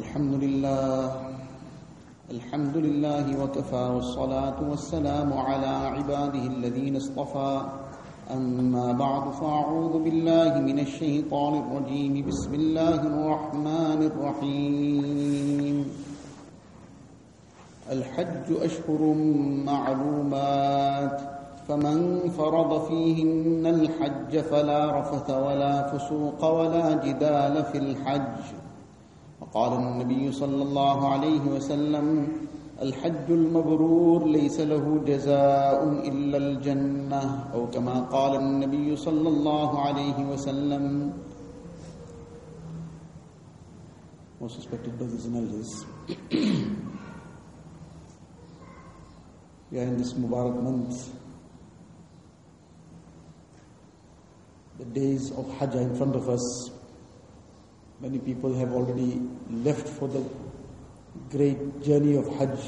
الحمد لله. الحمد لله وكفى والصلاة والسلام على عباده الذين اصطفى. أما بعد فأعوذ بالله من الشيطان الرجيم. بسم الله الرحمن الرحيم. الحج أشهر معلومات. فمن فرض فيهن الحج فلا رفث ولا فسوق ولا جدال في الحج. وقال النبي صلى الله عليه وسلم الحج المبرور ليس له جزاء إلا الجنة أو كما قال النبي صلى الله عليه وسلم Most respected brothers and elders, we are in this Mubarak month. The days of Hajj are in front of us. Many people have already left for the great journey of Hajj.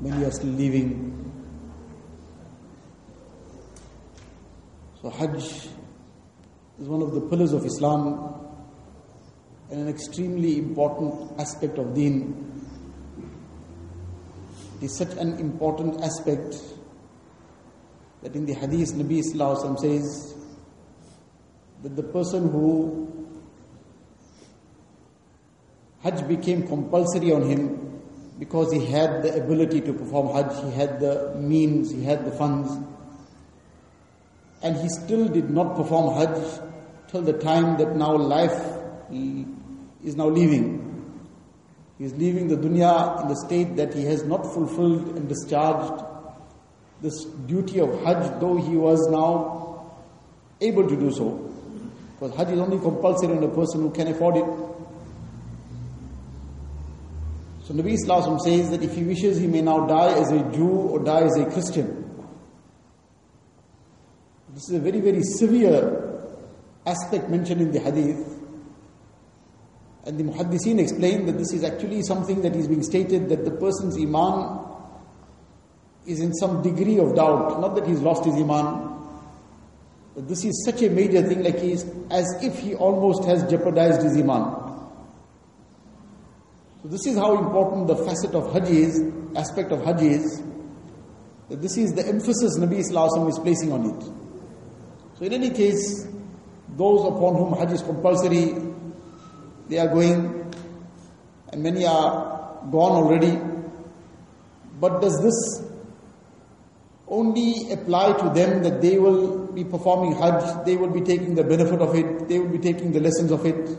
Many are still leaving. So, Hajj is one of the pillars of Islam and an extremely important aspect of Deen. It is such an important aspect that in the Hadith, Nabi Alaihi says that the person who Hajj became compulsory on him because he had the ability to perform Hajj, he had the means, he had the funds, and he still did not perform Hajj till the time that now life is now leaving. He is leaving the dunya in the state that he has not fulfilled and discharged this duty of Hajj, though he was now able to do so. Because Hajj is only compulsory on a person who can afford it. So Nabi Islam says that if he wishes, he may now die as a Jew or die as a Christian. This is a very, very severe aspect mentioned in the hadith. And the muhaddiseen explain that this is actually something that is being stated that the person's iman is in some degree of doubt. Not that he's lost his iman. But this is such a major thing, like he's as if he almost has jeopardized his iman. So this is how important the facet of Hajj is, aspect of Hajj is, this is the emphasis Nabi Islam is placing on it. So in any case, those upon whom Hajj is compulsory, they are going, and many are gone already. But does this only apply to them that they will be performing Hajj, they will be taking the benefit of it, they will be taking the lessons of it?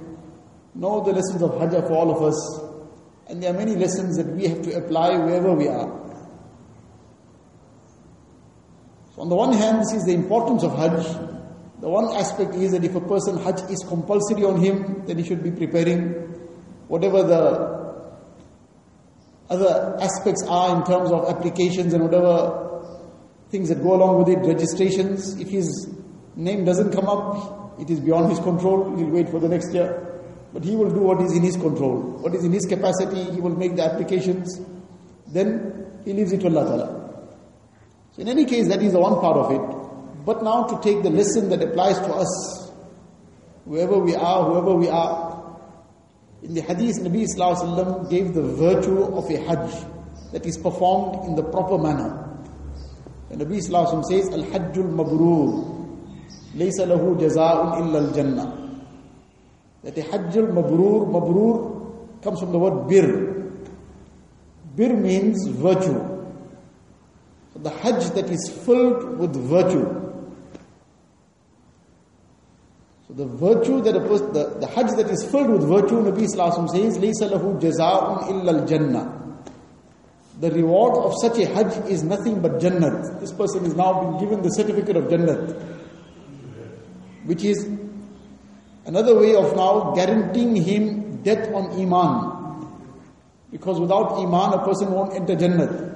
No, the lessons of Hajj are for all of us. And there are many lessons that we have to apply wherever we are. So on the one hand, this is the importance of Hajj. The one aspect is that if a person Hajj is compulsory on him, then he should be preparing whatever the other aspects are in terms of applications and whatever things that go along with it, registrations. If his name doesn't come up, it is beyond his control, he'll wait for the next year. But he will do what is in his control. What is in his capacity, he will make the applications. Then he leaves it to Allah Ta'ala. So in any case, that is the one part of it. But now to take the lesson that applies to us, wherever we are, whoever we are. In the hadith, Nabi Sallallahu gave the virtue of a hajj that is performed in the proper manner. And Nabi Sallallahu says, Al-Hajjul Mabrur, laysa lahu jaza'un illa al-Jannah that a Hajjul Mabrur, Mabrur comes from the word Bir. Bir means virtue. So the Hajj that is filled with virtue. So the virtue that a person, the, the Hajj that is filled with virtue, Nabi Sallallahu says, Laysa lahu jaza'un illa al-Jannah. The reward of such a Hajj is nothing but Jannat. This person is now been given the certificate of Jannat, which is Another way of now guaranteeing him death on Iman. Because without Iman, a person won't enter Jannah.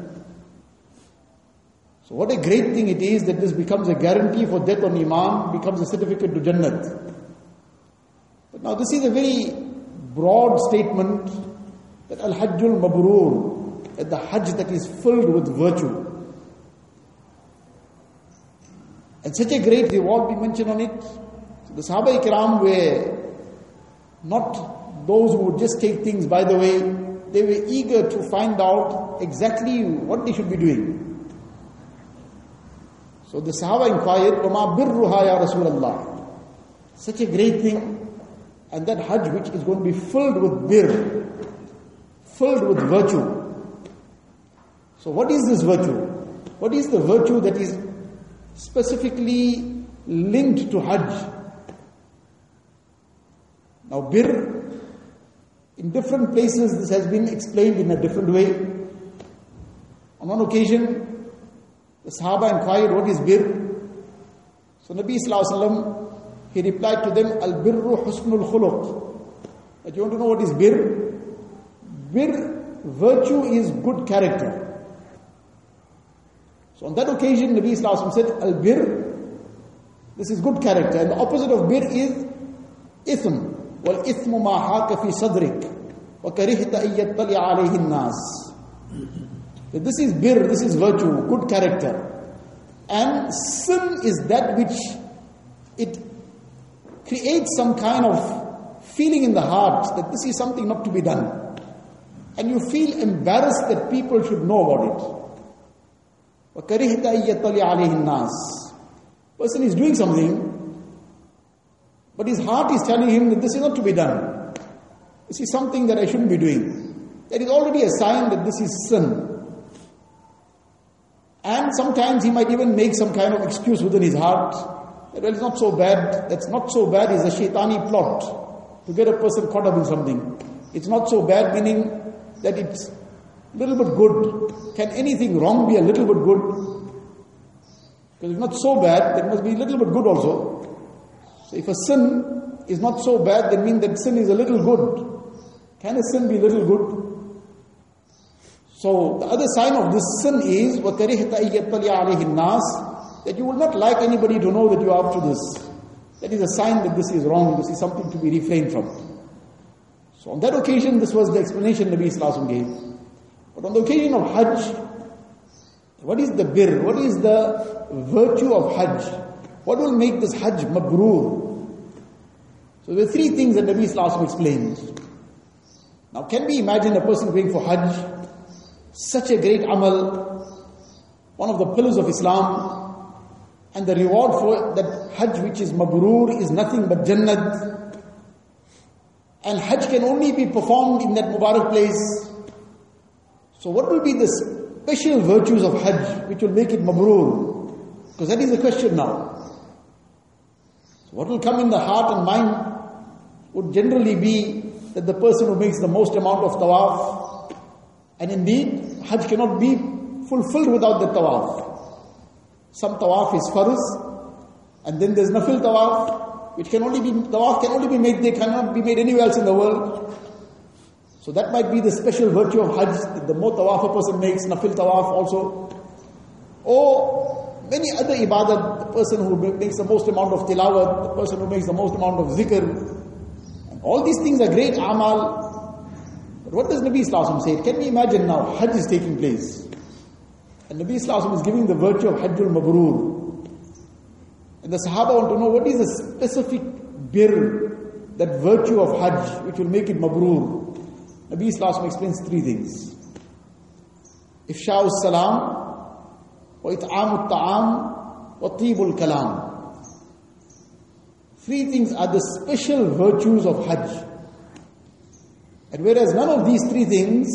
So, what a great thing it is that this becomes a guarantee for death on Iman, becomes a certificate to Jannah. But now, this is a very broad statement that Al Hajjul Mabrur, that the Hajj that is filled with virtue. And such a great reward be mentioned on it. The Sahaba Ikram were not those who would just take things by the way, they were eager to find out exactly what they should be doing. So the Sahaba inquired, Oma birruha ya Rasulullah. Such a great thing, and that Hajj which is going to be filled with bir, filled with virtue. So what is this virtue? What is the virtue that is specifically linked to Hajj? Now bir, in different places this has been explained in a different way. On one occasion, the Sahaba inquired, what is bir? So Nabi Sallallahu he replied to them, Al birru husnul khuluq. But you want to know what is bir? Bir, virtue is good character. So on that occasion, Nabi Sallallahu said, Al bir, this is good character. And the opposite of bir is ithm. والإثم ما حاك في صدرك وكرهت أن يطلع عليه الناس this is bir, this is virtue, good character. And sin is that which it creates some kind of feeling in the heart that this is something not to be done. And you feel embarrassed that people should know about it. Person is doing something, but his heart is telling him that this is not to be done. This is something that I shouldn't be doing. That is already a sign that this is sin. And sometimes he might even make some kind of excuse within his heart. That, well, it's not so bad. That's not so bad is a shaitani plot to get a person caught up in something. It's not so bad, meaning that it's a little bit good. Can anything wrong be a little bit good? Because if not so bad, there must be a little bit good also. So if a sin is not so bad, that means that sin is a little good. Can a sin be little good? So the other sign of this sin is that you will not like anybody to know that you are up to this. That is a sign that this is wrong, this is something to be refrained from. So on that occasion, this was the explanation Nabi Islam gave. But on the occasion of Hajj, what is the bir? What is the virtue of Hajj? What will make this Hajj mabrur? So there are three things that Nabi Sallallahu explains. Now can we imagine a person going for Hajj such a great amal, one of the pillars of Islam, and the reward for that Hajj which is mabrur is nothing but Jannat. And Hajj can only be performed in that Mubarak place. So what will be the special virtues of Hajj which will make it mabrur? Because that is the question now. So what will come in the heart and mind would generally be that the person who makes the most amount of tawaf, and indeed Hajj cannot be fulfilled without the tawaf. Some tawaf is farz, and then there's nafil tawaf, which can only be, tawaf can only be made, they cannot be made anywhere else in the world. So that might be the special virtue of Hajj, that the more tawaf a person makes, nafil tawaf also. Or many other ibadat, the person who makes the most amount of tilawat, the person who makes the most amount of zikr. All these things are great amal, but what does Nabi Wasallam say? Can we imagine now Hajj is taking place? And Nabi Wasallam is giving the virtue of Hajjul Mabrur. And the Sahaba want to know what is the specific bir, that virtue of Hajj, which will make it Mabrur. Nabi Wasallam explains three things. Ifsha'u salam, ta'am, wa tibul kalam. Three things are the special virtues of Hajj. And whereas none of these three things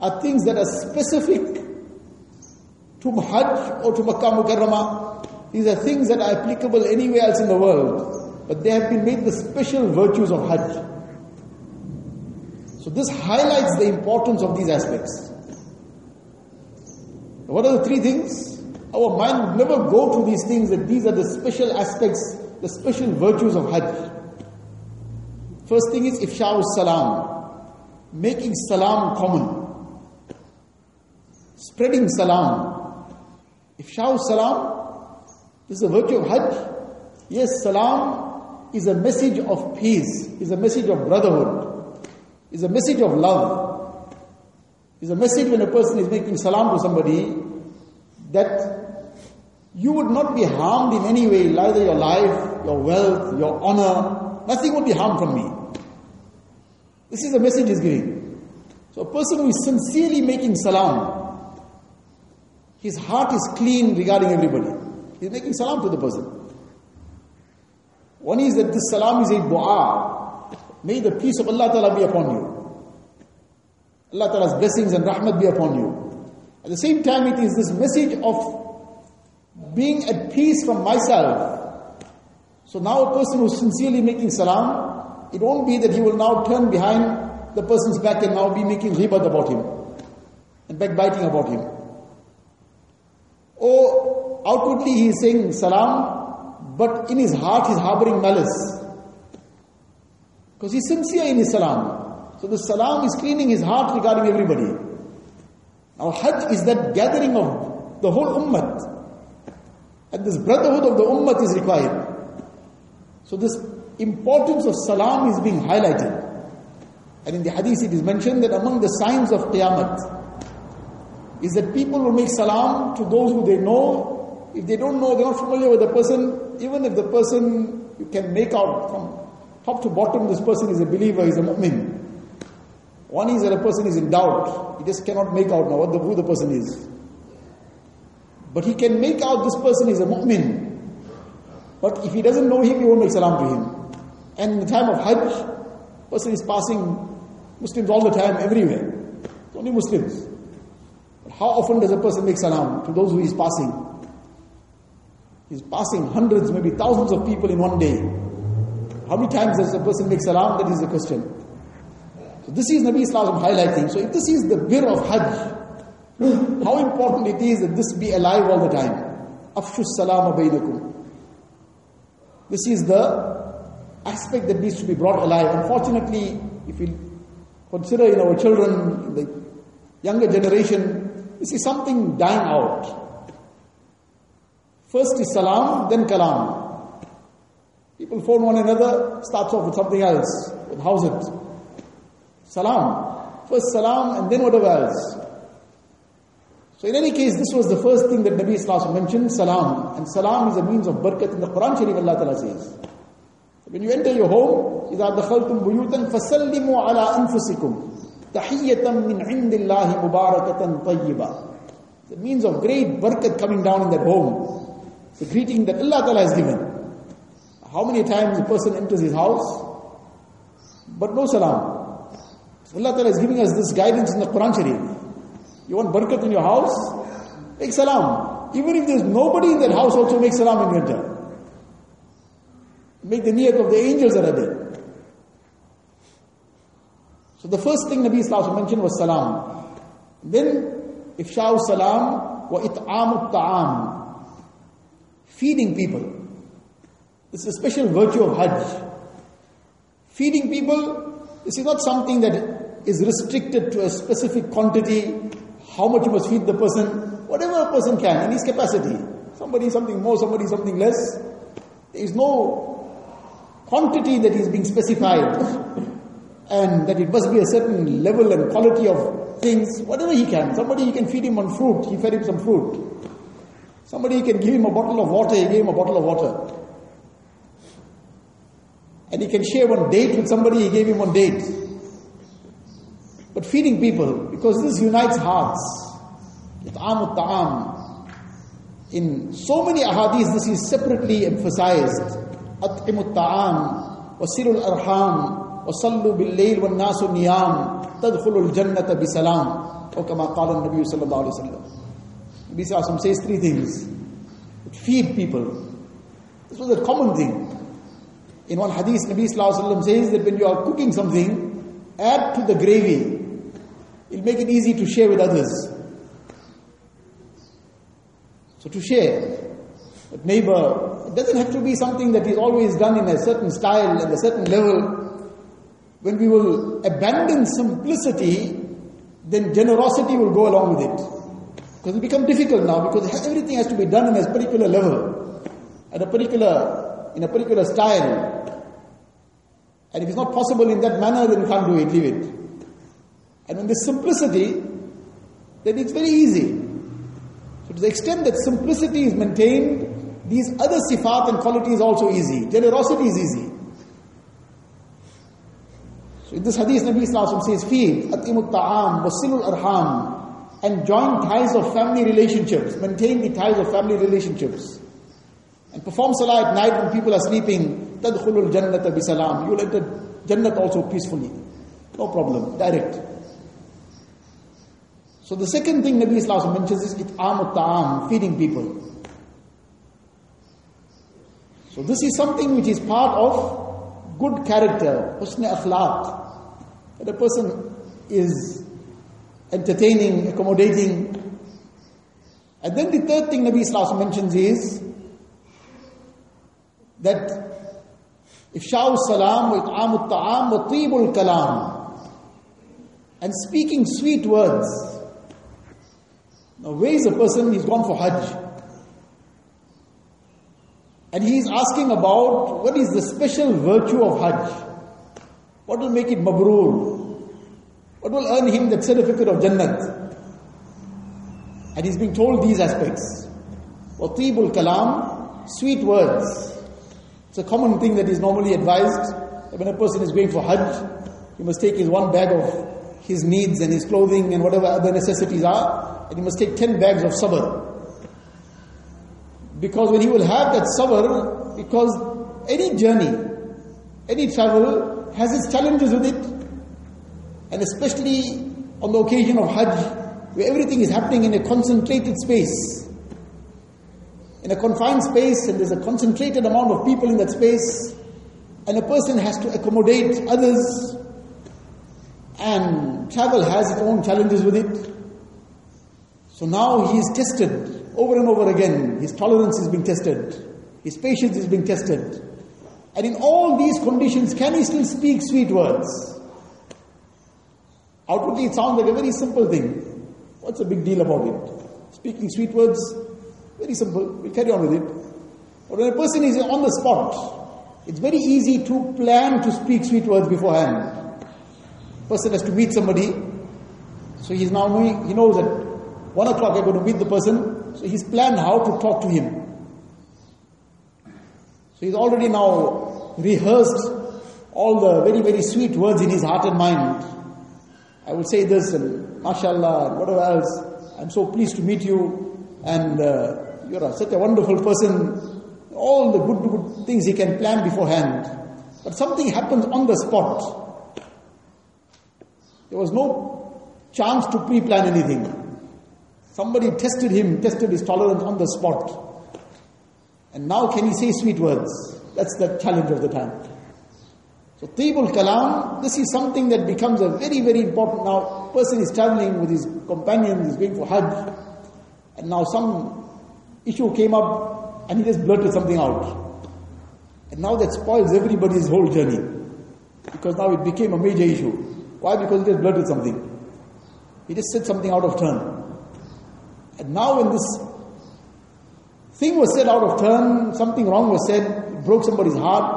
are things that are specific to Hajj or to Makkah Mukarramah, these are things that are applicable anywhere else in the world, but they have been made the special virtues of Hajj. So this highlights the importance of these aspects. What are the three things? Our mind would never go to these things that these are the special aspects, the special virtues of Hajj. First thing is ifsha'u salam making salam common, spreading salam. Ifsha'u salam, this is a virtue of Hajj. Yes, salam is a message of peace, is a message of brotherhood, is a message of love, is a message when a person is making salam to somebody that you would not be harmed in any way, neither your life, your wealth, your honor, nothing would be harmed from me. This is the message he's giving. So a person who is sincerely making salam, his heart is clean regarding everybody. He's making salam to the person. One is that this salam is a dua. May the peace of Allah Ta'ala be upon you. Allah Ta'ala's blessings and rahmat be upon you. At the same time, it is this message of being at peace from myself. So now a person who's sincerely making salam, it won't be that he will now turn behind the person's back and now be making ghibat about him and backbiting about him. Or outwardly he is saying salam, but in his heart he's harboring malice. Because he's sincere in his salam. So the salam is cleaning his heart regarding everybody. Now Hajj is that gathering of the whole ummah. And this brotherhood of the ummah is required. So this importance of salam is being highlighted. And in the hadith it is mentioned that among the signs of Qiyamah is that people will make salam to those who they know. If they don't know, they're not familiar with the person, even if the person you can make out from top to bottom, this person is a believer, is a mu'min. One is that a person is in doubt. He just cannot make out now the, who the person is. But he can make out this person is a mu'min. But if he doesn't know him, he won't make salam to him. And in the time of Hajj, person is passing Muslims all the time, everywhere. It's only Muslims. But how often does a person make salam to those who is passing? He's passing hundreds, maybe thousands of people in one day. How many times does a person make salam? That is the question. So this is Nabi Islam highlighting. So if this is the bir of Hajj, how important it is that this be alive all the time. Afshu salam bainakum. This is the aspect that needs to be brought alive. Unfortunately, if you consider in our children, the younger generation, this is something dying out. First is salam, then kalam. People phone one another, starts off with something else. How's it? Salam. First salam and then whatever else. So in any case, this was the first thing that Nabi Islam mentioned, salam. And salam is a means of barakat in the Quran Sharif Allah Ta'ala says. When you enter your home, إذا دخلتم بيوتا فسلموا على أنفسكم تحية من عند الله مباركة طيبة. The means of great barakat coming down in that home. The greeting that Allah Ta'ala has given. How many times a person enters his house, but no salam. Allah Ta'ala is giving us this guidance in the Quran Sharif. You want barakat in your house? Make salam. Even if there's nobody in that house, also make salam when you. Make the niyat of the angels that are there. So the first thing Nabi Sallallahu mentioned was salam. Then ifsha'u salam wa it'amu ta'am. Feeding people. This is a special virtue of Hajj. Feeding people, this is not something that is restricted to a specific quantity, how much you must feed the person, whatever a person can in his capacity. Somebody something more, somebody something less. There is no quantity that is being specified and that it must be a certain level and quality of things, whatever he can. Somebody he can feed him on fruit, he fed him some fruit. Somebody can give him a bottle of water, he gave him a bottle of water. And he can share one date with somebody, he gave him one date. But feeding people, because this unites hearts. It'am ta'am. In so many ahadith, this is separately emphasized. At'imu ta'am, wasilul arham, wasallu bil layl wal nasu niyam, tadkhulul jannata bisalam. Or kama qala Nabi sallallahu alayhi wa sallam. Nabi sallallahu says three things. Feed people. This was a common thing. In one hadith, Nabi sallallahu says that when you are cooking something, add to the gravy It'll make it easy to share with others. So to share. But neighbor, it doesn't have to be something that is always done in a certain style and a certain level. When we will abandon simplicity, then generosity will go along with it. Because it becomes difficult now because everything has to be done in a particular level, at a particular, in a particular style. And if it's not possible in that manner, then you can't do it, leave it. And when there's simplicity, then it's very easy. So to the extent that simplicity is maintained, these other sifat and qualities also easy. Generosity is easy. So in this hadith, Nabi Islam says, feed, atimut ta'am, wasilul arham, and join ties of family relationships, maintain the ties of family relationships. And perform salah at night when people are sleeping, tadkhulul jannata bisalam. You'll enter Jannat also peacefully. No problem, direct. So the second thing Nabi Islam mentions is it'am ta'am, feeding people. So this is something which is part of good character, husn akhlaq. That a person is entertaining, accommodating. And then the third thing Nabi Islam mentions is that Ifsha'u salam wa it'amu ta'am wa tibul kalam. And speaking sweet words. Now where is a person, he's gone for Hajj. And he is asking about what is the special virtue of Hajj? What will make it mabrur? What will earn him that certificate of Jannat? And he's being told these aspects. Watibul kalam, sweet words. It's a common thing that is normally advised that when a person is going for Hajj, he must take his one bag of his needs and his clothing and whatever other necessities are, and he must take 10 bags of sabr. Because when he will have that sabr, because any journey, any travel has its challenges with it, and especially on the occasion of Hajj, where everything is happening in a concentrated space. In a confined space and there's a concentrated amount of people in that space. And a person has to accommodate others and travel has its own challenges with it. So now he is tested over and over again. His tolerance is being tested. His patience is being tested. And in all these conditions, can he still speak sweet words? Outwardly, it sounds like a very simple thing. What's the big deal about it? Speaking sweet words very simple. We carry on with it. But when a person is on the spot, it's very easy to plan to speak sweet words beforehand. Person has to meet somebody, so he's now knowing, he knows that one o'clock I'm going to meet the person, so he's planned how to talk to him. So he's already now rehearsed all the very, very sweet words in his heart and mind. I will say this and mashallah and whatever else. I'm so pleased to meet you and uh, you're such a wonderful person. All the good, good things he can plan beforehand. But something happens on the spot. There was no chance to pre-plan anything. Somebody tested him, tested his tolerance on the spot. And now can he say sweet words? That's the challenge of the time. So Tibul Kalam, this is something that becomes a very, very important now. Person is traveling with his companions, he's going for Hajj, and now some issue came up and he just blurted something out. And now that spoils everybody's whole journey. Because now it became a major issue. Why? Because he just blurted something. He just said something out of turn. And now when this thing was said out of turn, something wrong was said, it broke somebody's heart.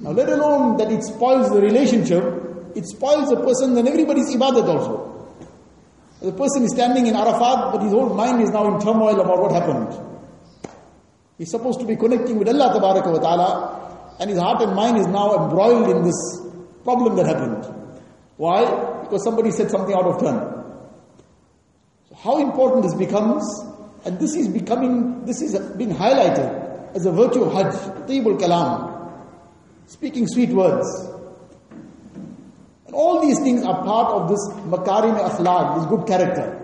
Now let alone that it spoils the relationship, it spoils the person and everybody's ibadat also. The person is standing in Arafat, but his whole mind is now in turmoil about what happened. He's supposed to be connecting with Allah wa ta'ala, and his heart and mind is now embroiled in this problem that happened. Why? Because somebody said something out of turn. So how important this becomes, and this is becoming, this is being highlighted as a virtue of Hajj, Tayyibul Kalam, speaking sweet words. And all these things are part of this makarim akhlaq, this good character.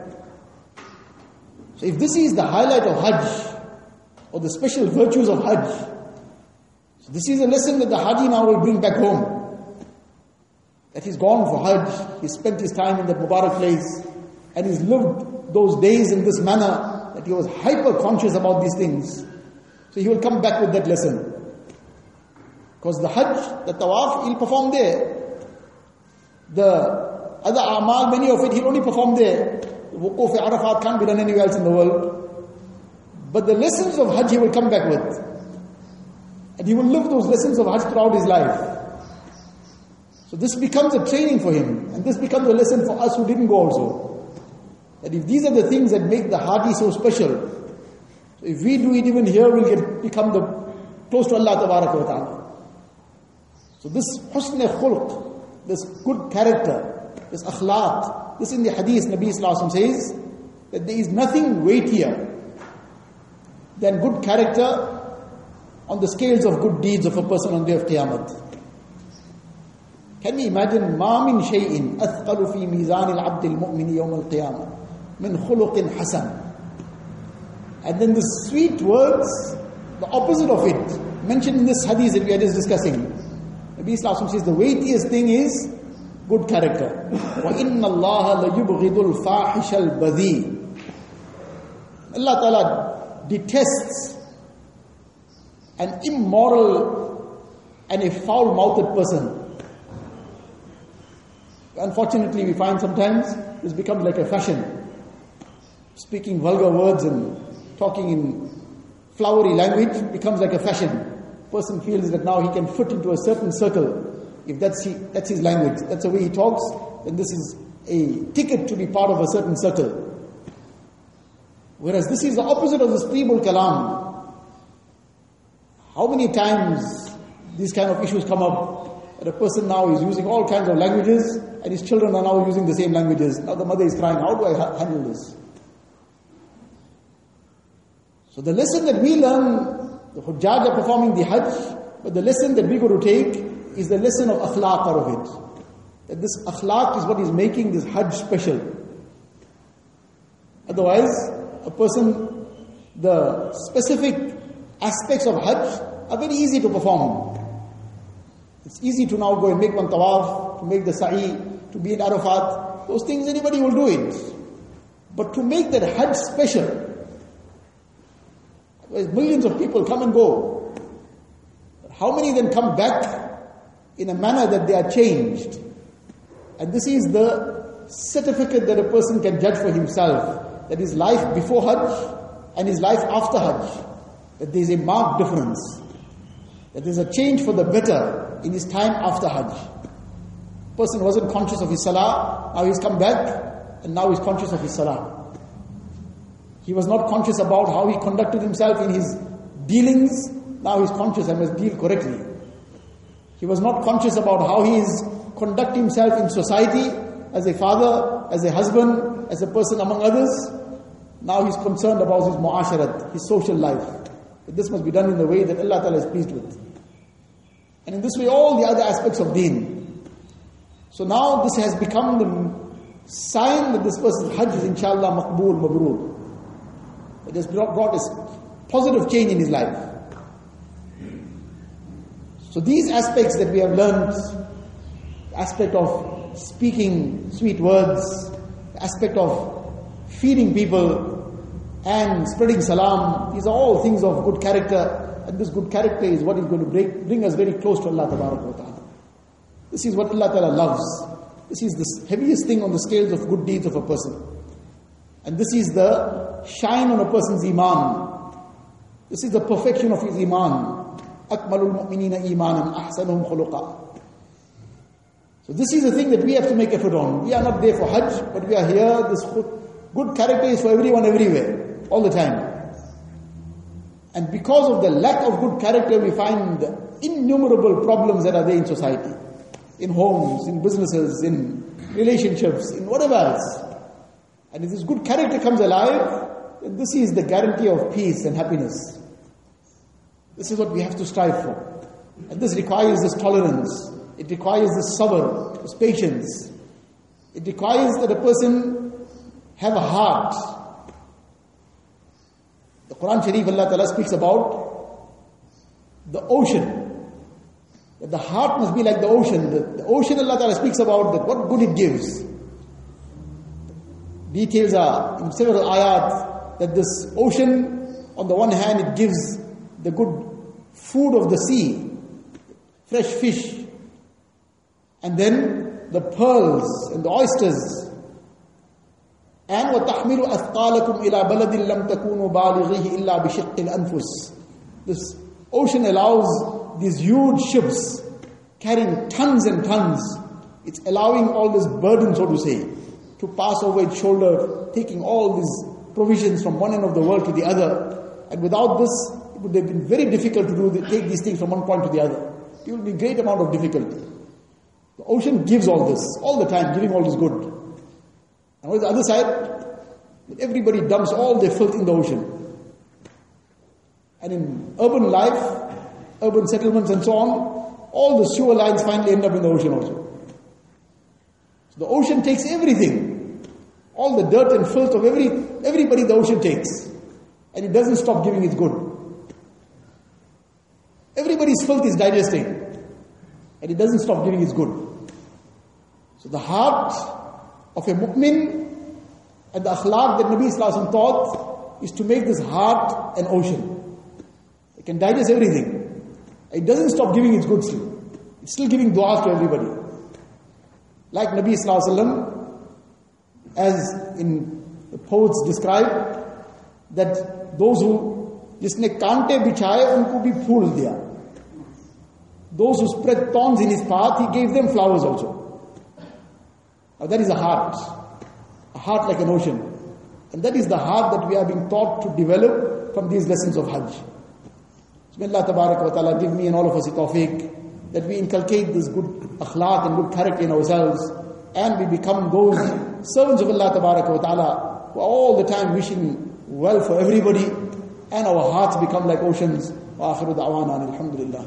So if this is the highlight of Hajj, or the special virtues of Hajj, so this is a lesson that the Haji now will bring back home. That he's gone for Hajj, he spent his time in that Mubarak place, and he's lived those days in this manner that he was hyper conscious about these things. So he will come back with that lesson. Because the Hajj, the Tawaf, he'll perform there. The other amal, many of it, he'll only perform there. Wukuf Arafat can't be done anywhere else in the world. But the lessons of Hajj he will come back with. And he will live those lessons of Hajj throughout his life. So this becomes a training for him. And this becomes a lesson for us who didn't go also. That if these are the things that make the Haji so special, so if we do it even here, we'll get, become the, close to Allah wa ta'ala. So this husn khulq, this good character, this akhlaq. This in the hadith, Nabi Sallallahu says that there is nothing weightier than good character on the scales of good deeds of a person on the day of Qiyamah. Can we imagine ما من شيء أثقل في ميزان العبد المؤمن يوم القيامة من خلق حسن and then the sweet words the opposite of it mentioned in this hadith that we are just discussing Nabi Islam says the weightiest thing is good character وَإِنَّ اللَّهَ لَيُبْغِضُ الْفَاحِشَ الْبَذِي Allah Ta'ala detests an immoral and a foul-mouthed person Unfortunately, we find sometimes this becomes like a fashion. Speaking vulgar words and talking in flowery language becomes like a fashion. Person feels that now he can fit into a certain circle. If that's, he, that's his language, that's the way he talks, then this is a ticket to be part of a certain circle. Whereas this is the opposite of this tibul kalam. How many times these kind of issues come up a person now is using all kinds of languages and his children are now using the same languages. Now the mother is crying, how do I ha- handle this? So the lesson that we learn, the Hujjaj are performing the Hajj, but the lesson that we got to take is the lesson of akhlaq out of it. That this akhlaq is what is making this Hajj special. Otherwise, a person, the specific aspects of Hajj are very easy to perform. It's easy to now go and make one tawaf, to make the sa'i, to be in Arafat. Those things anybody will do it. But to make that Hajj special, millions of people come and go. How many then come back in a manner that they are changed? And this is the certificate that a person can judge for himself. That his life before Hajj and his life after Hajj. That there is a marked difference. That there is a change for the better in his time after Hajj. Person wasn't conscious of his salah, now he's come back and now he's conscious of his salah. He was not conscious about how he conducted himself in his dealings. Now he's conscious and must deal correctly. He was not conscious about how he is conducting himself in society as a father, as a husband, as a person among others. Now he's concerned about his muasharat, his social life. This must be done in the way that Allah Ta'ala is pleased with. And in this way, all the other aspects of deen. So now this has become the sign that this person's hajj is inshallah maqbool, mabrur. It has brought a positive change in his life. So these aspects that we have learned, aspect of speaking sweet words, aspect of feeding people and spreading salam, these are all things of good character. And this good character is what is going to break, bring us very close to Allah Ta'ala. This is what Allah Ta'ala loves. This is the heaviest thing on the scales of good deeds of a person. And this is the shine on a person's iman. This is the perfection of his iman. أكمل المؤمنين إيمانا أحسنهم خلقا So this is the thing that we have to make effort on. We are not there for Hajj, but we are here. This good character is for everyone everywhere, all the time. And because of the lack of good character, we find innumerable problems that are there in society. In homes, in businesses, in relationships, in whatever else. And if this good character comes alive, then this is the guarantee of peace and happiness. This is what we have to strive for. And this requires this tolerance. It requires this sabr, this patience. It requires that a person have a heart. The Quran Sharif Allah Ta'ala speaks about the ocean. That the heart must be like the ocean. The, the ocean Allah Ta'ala speaks about that what good it gives. Details are in several ayat that this ocean, on the one hand, it gives the good food of the sea, fresh fish, and then the pearls and the oysters. And وَتَحْمِلُ أَثْقَالَكُمْ إِلَى بَلَدٍ لَمْ تَكُونُوا بَالِغِيهِ إِلَّا بِشِقِّ الْأَنفُسِ This ocean allows these huge ships carrying tons and tons. It's allowing all this burden, so to say, to pass over its shoulder, taking all these provisions from one end of the world to the other. And without this, it would have been very difficult to do the, take these things from one point to the other. It will be great amount of difficulty. The ocean gives all this, all the time, giving all this good. And on the other side, everybody dumps all their filth in the ocean. And in urban life, urban settlements and so on, all the sewer lines finally end up in the ocean also. So the ocean takes everything. All the dirt and filth of every, everybody the ocean takes. And it doesn't stop giving its good. Everybody's filth is digesting. And it doesn't stop giving its good. So the heart of a mu'min and the akhlaq that Nabi Wasallam taught is to make this heart an ocean. It can digest everything. It doesn't stop giving its good still. It's still giving du'as to everybody. Like Nabi Wasallam, as in the poets describe, that those who जिसने कांटे बिछाए उनको भी फूल दिया those who spread thorns in his path, he gave them flowers also. Now that is a heart. A heart like an ocean. And that is the heart that we are being taught to develop from these lessons of Hajj. Bismillah tabarak wa ta'ala give me and all of us a tawfiq that we inculcate this good akhlaq and good character in ourselves and we become those servants of Allah tabarak wa ta'ala who are all the time wishing well for everybody and our hearts become like oceans. وآخر دعوانا الحمد لله